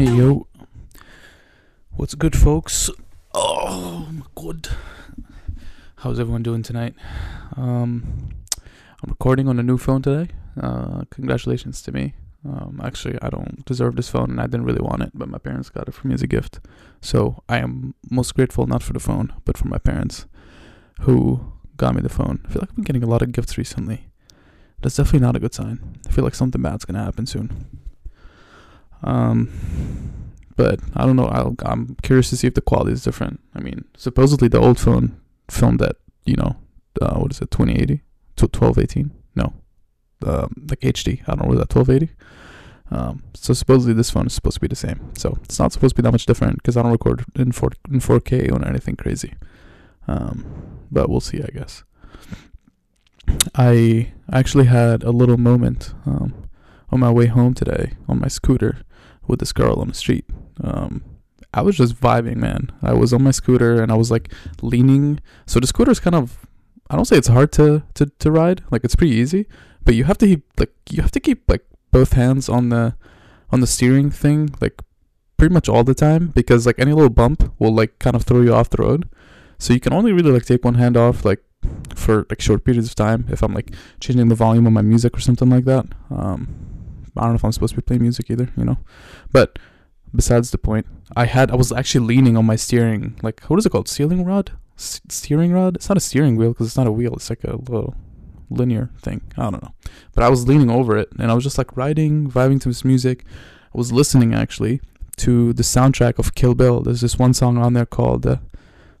Hey yo, what's good, folks? Oh my god, how's everyone doing tonight? Um, I'm recording on a new phone today. Uh, congratulations to me. Um, actually, I don't deserve this phone, and I didn't really want it, but my parents got it for me as a gift. So I am most grateful not for the phone, but for my parents, who got me the phone. I feel like I've been getting a lot of gifts recently. That's definitely not a good sign. I feel like something bad's gonna happen soon. Um, but I don't know. I'll, I'm curious to see if the quality is different. I mean, supposedly the old phone filmed at you know, uh, what is it, 2080 to 1218? No, um, like HD. I don't know what that 1280. Um, so supposedly this phone is supposed to be the same. So it's not supposed to be that much different because I don't record in 4 in 4K or anything crazy. Um, but we'll see, I guess. I actually had a little moment um, on my way home today on my scooter with this girl on the street. Um, I was just vibing, man. I was on my scooter and I was like leaning. So the scooter is kind of, I don't say it's hard to, to, to ride. Like it's pretty easy, but you have to keep like you have to keep like both hands on the on the steering thing like pretty much all the time because like any little bump will like kind of throw you off the road. So you can only really like take one hand off like for like short periods of time if I'm like changing the volume of my music or something like that. Um, I don't know if I'm supposed to be playing music either, you know. But besides the point, I had I was actually leaning on my steering like what is it called? Steering rod? S- steering rod? It's not a steering wheel because it's not a wheel. It's like a little linear thing. I don't know. But I was leaning over it and I was just like riding, vibing to this music. I was listening actually to the soundtrack of Kill Bill. There's this one song on there called uh,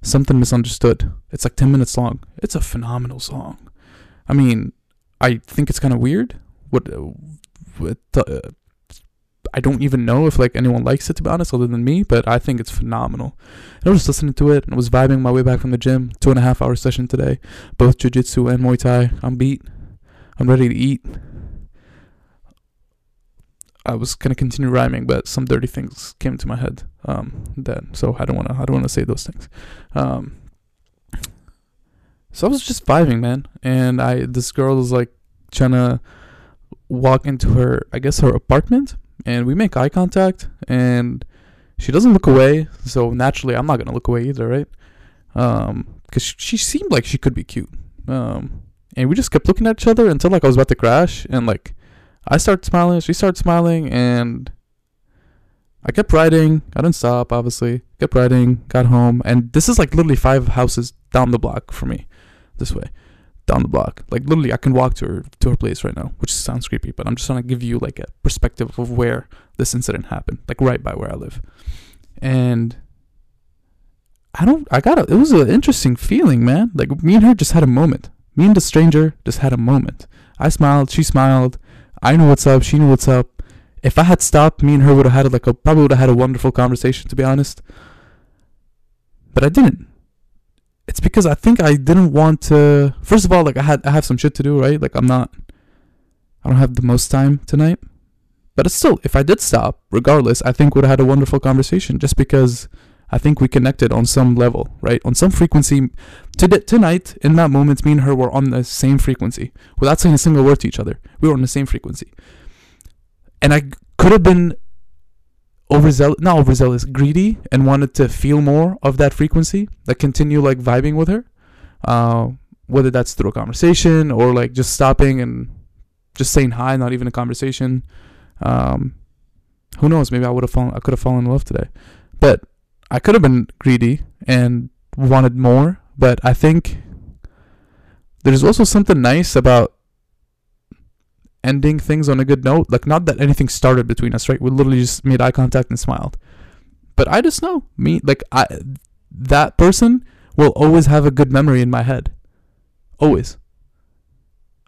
Something Misunderstood. It's like 10 minutes long. It's a phenomenal song. I mean, I think it's kind of weird. What, what uh, I don't even know if like anyone likes it to be honest, other than me. But I think it's phenomenal. And I was just listening to it and I was vibing my way back from the gym. Two and a half hour session today, both jiu-jitsu and Muay Thai. I'm beat. I'm ready to eat. I was gonna continue rhyming, but some dirty things came to my head. Um, then so I don't wanna I don't wanna say those things. Um, so I was just vibing, man, and I this girl was like trying to walk into her I guess her apartment, and we make eye contact, and she doesn't look away. So naturally, I'm not gonna look away either, right? Um, because she, seemed like she could be cute. Um, and we just kept looking at each other until like I was about to crash, and like I started smiling, she started smiling, and I kept riding. I didn't stop, obviously. Kept riding, got home, and this is like literally five houses down the block for me, this way, down the block. Like literally, I can walk to her to her place right now, which sounds creepy, but I'm just trying to give you like a perspective of where this incident happened, like right by where I live, and. I don't. I got a. It was an interesting feeling, man. Like me and her just had a moment. Me and the stranger just had a moment. I smiled. She smiled. I knew what's up. She knew what's up. If I had stopped, me and her would have had like a probably would have had a wonderful conversation, to be honest. But I didn't. It's because I think I didn't want to. First of all, like I had I have some shit to do, right? Like I'm not. I don't have the most time tonight. But it's still, if I did stop, regardless, I think would have had a wonderful conversation. Just because I think we connected on some level, right? On some frequency. Today, tonight, in that moment, me and her were on the same frequency without saying a single word to each other. We were on the same frequency. And I could have been overzealous, not overzealous, greedy, and wanted to feel more of that frequency, like continue like vibing with her. Uh, whether that's through a conversation or like just stopping and just saying hi, not even a conversation. Um, who knows? Maybe I would have fallen. I could have fallen in love today, but I could have been greedy and wanted more, but I think there's also something nice about ending things on a good note. Like, not that anything started between us, right? We literally just made eye contact and smiled. But I just know me, like, I that person will always have a good memory in my head. Always.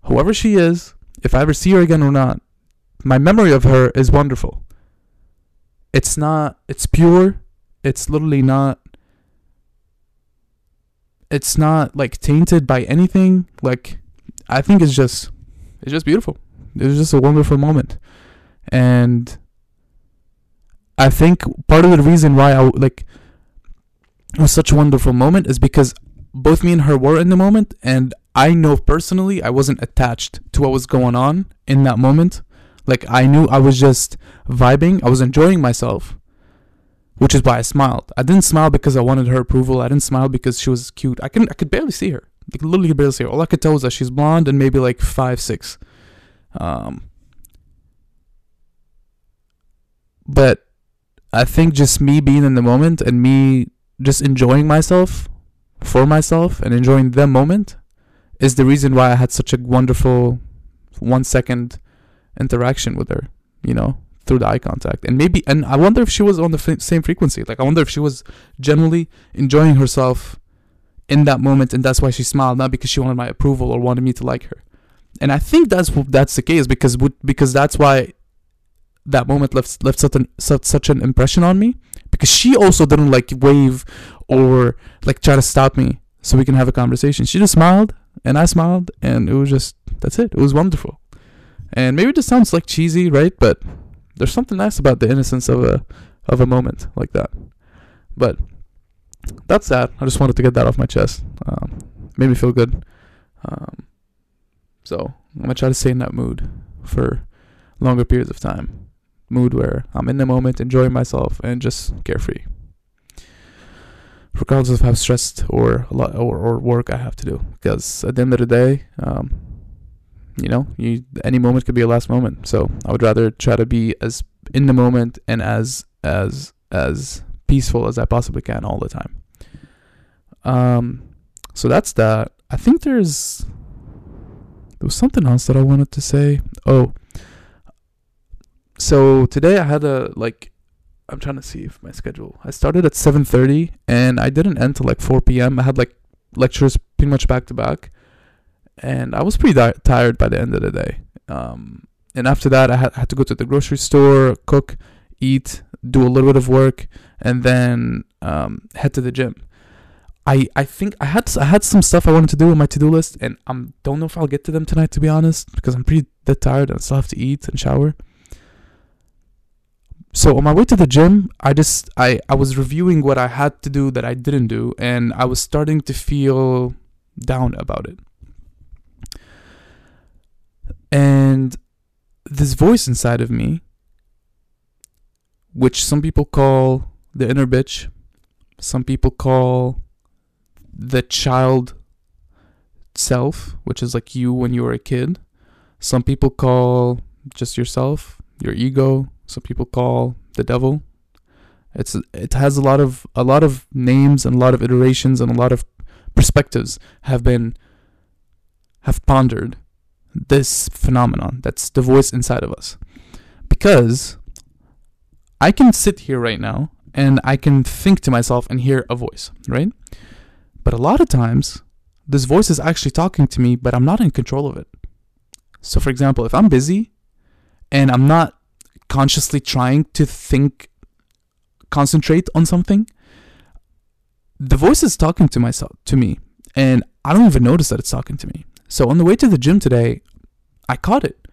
Whoever she is, if I ever see her again or not, my memory of her is wonderful. It's not, it's pure, it's literally not it's not like tainted by anything like i think it's just it's just beautiful it was just a wonderful moment and i think part of the reason why i like it was such a wonderful moment is because both me and her were in the moment and i know personally i wasn't attached to what was going on in that moment like i knew i was just vibing i was enjoying myself which is why I smiled. I didn't smile because I wanted her approval. I didn't smile because she was cute. I can I could barely see her. Like literally barely see her. All I could tell was that she's blonde and maybe like five six. Um, but I think just me being in the moment and me just enjoying myself for myself and enjoying the moment is the reason why I had such a wonderful one second interaction with her, you know, through the eye contact. And maybe, and I wonder if she was on the f- same frequency. Like, I wonder if she was generally enjoying herself in that moment and that's why she smiled, not because she wanted my approval or wanted me to like her. And I think that's that's the case because because that's why that moment left left such an such, such an impression on me because she also didn't like wave or like try to stop me so we can have a conversation. She just smiled and I smiled and it was just that's it. It was wonderful. And maybe this sounds like cheesy, right? But there's something nice about the innocence of a of a moment like that. But that's that. I just wanted to get that off my chest. Um, made me feel good. Um, so I'm gonna try to stay in that mood for longer periods of time. Mood where I'm in the moment, enjoying myself, and just carefree. Regardless of how stressed or a lot or, or work I have to do, because at the end of the day, um, you know, you any moment could be a last moment. So I would rather try to be as in the moment and as as as peaceful as I possibly can all the time. Um, so that's that. I think there's there was something else that I wanted to say. Oh, so today I had a like I'm trying to see if my schedule. I started at 7:30 and I didn't end till like 4 p.m. I had like lectures pretty much back to back, and I was pretty di- tired by the end of the day. Um, and after that, I had, had to go to the grocery store, cook, eat, do a little bit of work, and then um, head to the gym. I, I think I had I had some stuff I wanted to do on my to do list, and I don't know if I'll get to them tonight to be honest, because I'm pretty that tired and I still have to eat and shower. So on my way to the gym, I just I, I was reviewing what I had to do that I didn't do, and I was starting to feel down about it. And this voice inside of me, which some people call the inner bitch, some people call the child self, which is like you when you were a kid. Some people call just yourself, your ego. Some people call the devil. It's it has a lot of a lot of names and a lot of iterations and a lot of perspectives have been have pondered this phenomenon that's the voice inside of us. Because I can sit here right now and I can think to myself and hear a voice, right? But a lot of times, this voice is actually talking to me, but I'm not in control of it. So, for example, if I'm busy and I'm not consciously trying to think, concentrate on something, the voice is talking to myself, to me, and I don't even notice that it's talking to me. So on the way to the gym today, I caught it.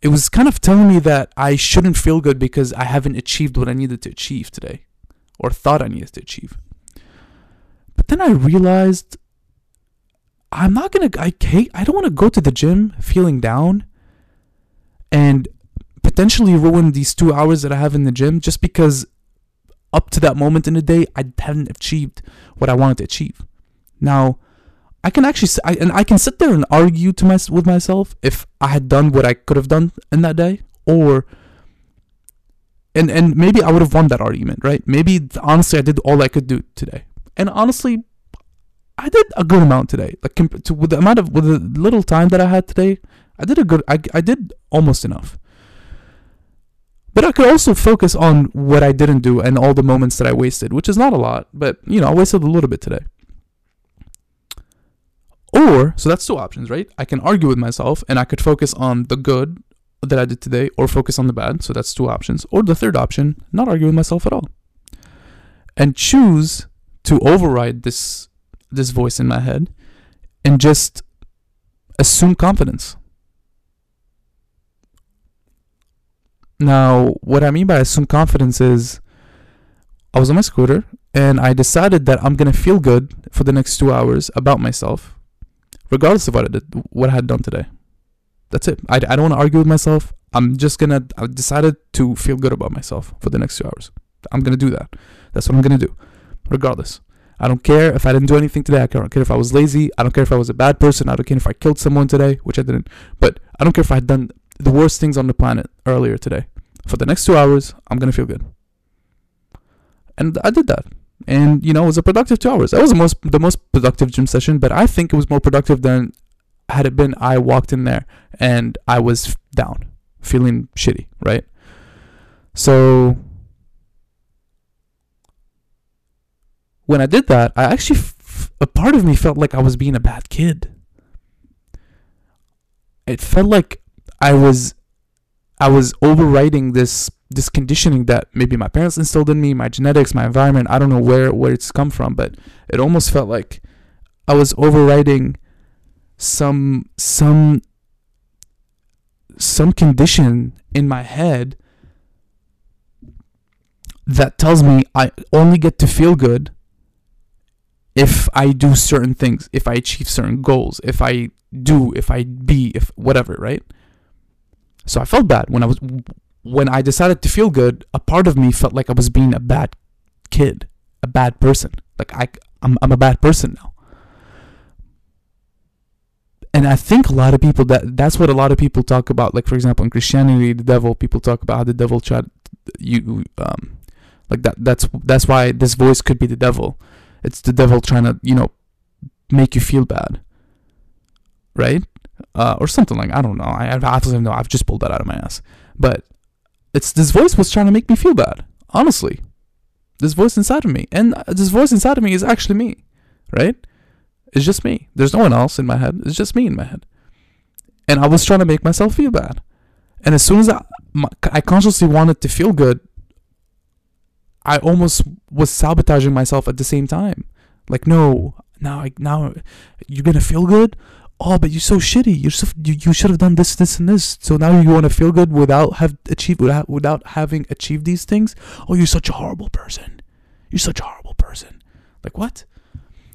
It was kind of telling me that I shouldn't feel good because I haven't achieved what I needed to achieve today or thought I needed to achieve. But then I realized I'm not to I hate I don't want to go to the gym feeling down and potentially ruin these 2 hours that I have in the gym just because up to that moment in the day I hadn't achieved what I wanted to achieve. Now, I can actually I, and I can sit there and argue to my with myself if I had done what I could have done in that day or and and maybe I would have won that argument, right? Maybe honestly I did all I could do today. And honestly I did a good amount today. Like to, with the amount of with the little time that I had today, I did a good I I did almost enough. But I could also focus on what I didn't do and all the moments that I wasted, which is not a lot, but you know, I wasted a little bit today. Or, so that's two options, right? I can argue with myself and I could focus on the good that I did today or focus on the bad. So that's two options. Or the third option, not argue with myself at all. And choose to override this this voice in my head and just assume confidence. Now, what I mean by assume confidence is I was on my scooter and I decided that I'm going to feel good for the next 2 hours about myself regardless of what I did, what I had done today. That's it. I, I don't want to argue with myself. I'm just gonna. I decided to feel good about myself for the next two hours. I'm gonna do that. That's what I'm gonna do, regardless. I don't care if I didn't do anything today. I don't care if I was lazy. I don't care if I was a bad person. I don't care if I killed someone today, which I didn't. But I don't care if I had done the worst things on the planet earlier today. For the next two hours, I'm gonna feel good. And I did that. And you know, it was a productive two hours. That was the most the most productive gym session, but I think it was more productive than had it been I walked in there and I was down, feeling shitty, right? So when I did that, I actually, f- a part of me felt like I was being a bad kid. It felt like I was, I was overriding this this conditioning that maybe my parents instilled in me, my genetics, my environment. I don't know where where it's come from, but it almost felt like I was overriding some some some condition in my head that tells me I only get to feel good if I do certain things, if I achieve certain goals, if I do, if I be, if whatever, right? So I felt bad when I was when I decided to feel good. A part of me felt like I was being a bad kid, a bad person. Like I, I'm, I'm a bad person now. And I think a lot of people that that's what a lot of people talk about. Like for example, in Christianity, the devil. People talk about how the devil tried you, um, like that. That's that's why this voice could be the devil it's the devil trying to you know make you feel bad. Right? Uh, or something like I don't know. I, I don't know I've just pulled that out of my ass. But it's this voice was trying to make me feel bad honestly. This voice inside of me. And this voice inside of me is actually me. Right? It's just me. There's no one else in my head. It's just me in my head. And I was trying to make myself feel bad. And as soon as I, my, I consciously wanted to feel good I almost was sabotaging myself at the same time. Like, no, now, now you're gonna feel good. Oh, but you're so shitty. You're so, you, you should have done this, this, and this. So now you want to feel good without have achieved without without having achieved these things. Oh, you're such a horrible person. You're such a horrible person. Like what?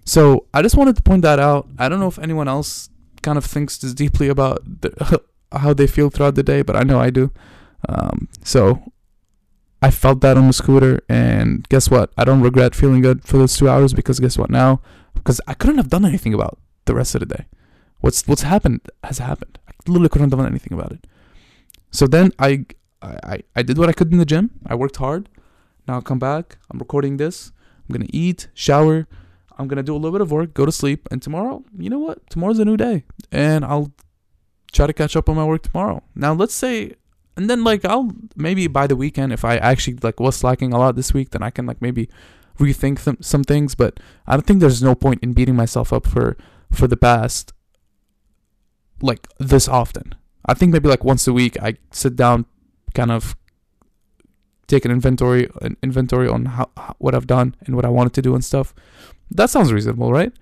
So I just wanted to point that out. I don't know if anyone else kind of thinks this deeply about the, how they feel throughout the day, but I know I do. Um, so I felt that on the scooter, and guess what? I don't regret feeling good for those two hours because guess what? Now, because I couldn't have done anything about the rest of the day. What's what's happened has happened. I literally couldn't have done anything about it. So then I I I did what I could in the gym. I worked hard. Now I come back. I'm recording this. I'm gonna eat, shower. I'm gonna do a little bit of work, go to sleep, and tomorrow, you know what? Tomorrow's a new day, and I'll try to catch up on my work tomorrow. Now let's say and then like I'll maybe by the weekend if I actually like was slacking a lot this week, then I can like maybe rethink th- some things. But I don't think there's no point in beating myself up for for the past like this often. I think maybe like once a week I sit down, kind of take an inventory an inventory on how, what I've done and what I wanted to do and stuff. That sounds reasonable, right?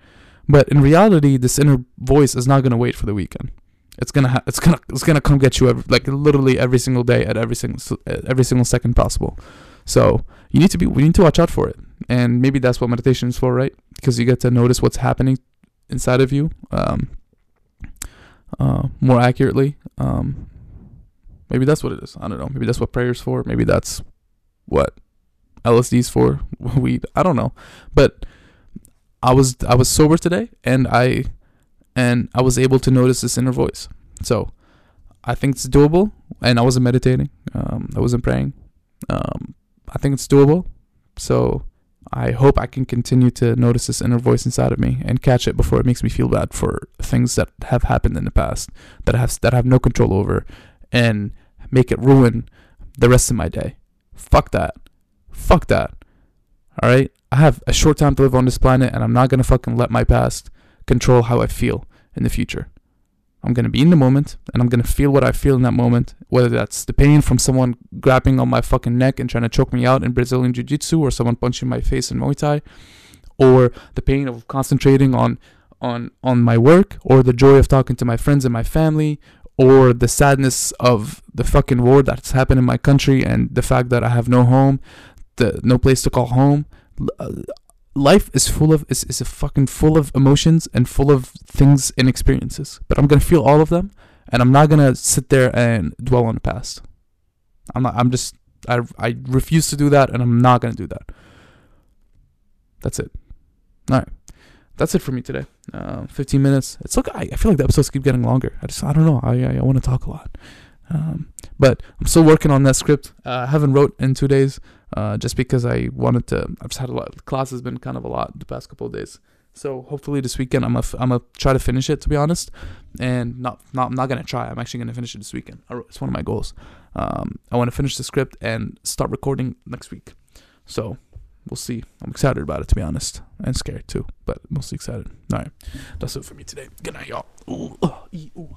But in reality, this inner voice is not gonna wait for the weekend. It's gonna ha- it's gonna it's gonna come get you every, like literally every single day at every single every single second possible. So you need to be we need to watch out for it, and maybe that's what meditation is for, right? Because you get to notice what's happening inside of you um, uh, more accurately. Um, maybe that's what it is. I don't know. Maybe that's what prayer's for. Maybe that's what LSD's for. Weed. I don't know. But I was I was sober today, and I and I was able to notice this inner voice. So I think it's doable, and I wasn't meditating. Um, I wasn't praying. Um, I think it's doable. So I hope I can continue to notice this inner voice inside of me and catch it before it makes me feel bad for things that have happened in the past that I have that I have no control over, and make it ruin the rest of my day. Fuck that. Fuck that. All right. I have a short time to live on this planet, and I'm not gonna fucking let my past control how I feel in the future. I'm going to be in the moment and I'm going to feel what I feel in that moment, whether that's the pain from someone grabbing on my fucking neck and trying to choke me out in Brazilian Jiu Jitsu or someone punching my face in Muay Thai, or the pain of concentrating on, on, on my work, or the joy of talking to my friends and my family, or the sadness of the fucking war that's happened in my country and the fact that I have no home, the, no place to call home uh, life is full of is, is a fucking full of emotions and full of things and experiences but i'm gonna feel all of them and i'm not gonna sit there and dwell on the past i'm not i'm just I I refuse to do that, and I'm not gonna do that. That's it. All right, that's it for me today. Uh, 15 minutes. It's look. I, I feel like the episodes keep getting longer. I just I don't know. I I, I want to talk a lot. Um, but I'm still working on that script. Uh, I haven't wrote in two days, uh, just because I wanted to. I've just had a lot. Class has been kind of a lot the past couple of days. So hopefully this weekend I'm gonna I'm gonna try to finish it to be honest, and not not I'm not gonna try. I'm actually gonna finish it this weekend. It's one of my goals. Um, I want to finish the script and start recording next week. So we'll see. I'm excited about it to be honest, and scared too, but mostly excited. All right, that's it for me today. Good night, y'all. Ooh, ee, ooh.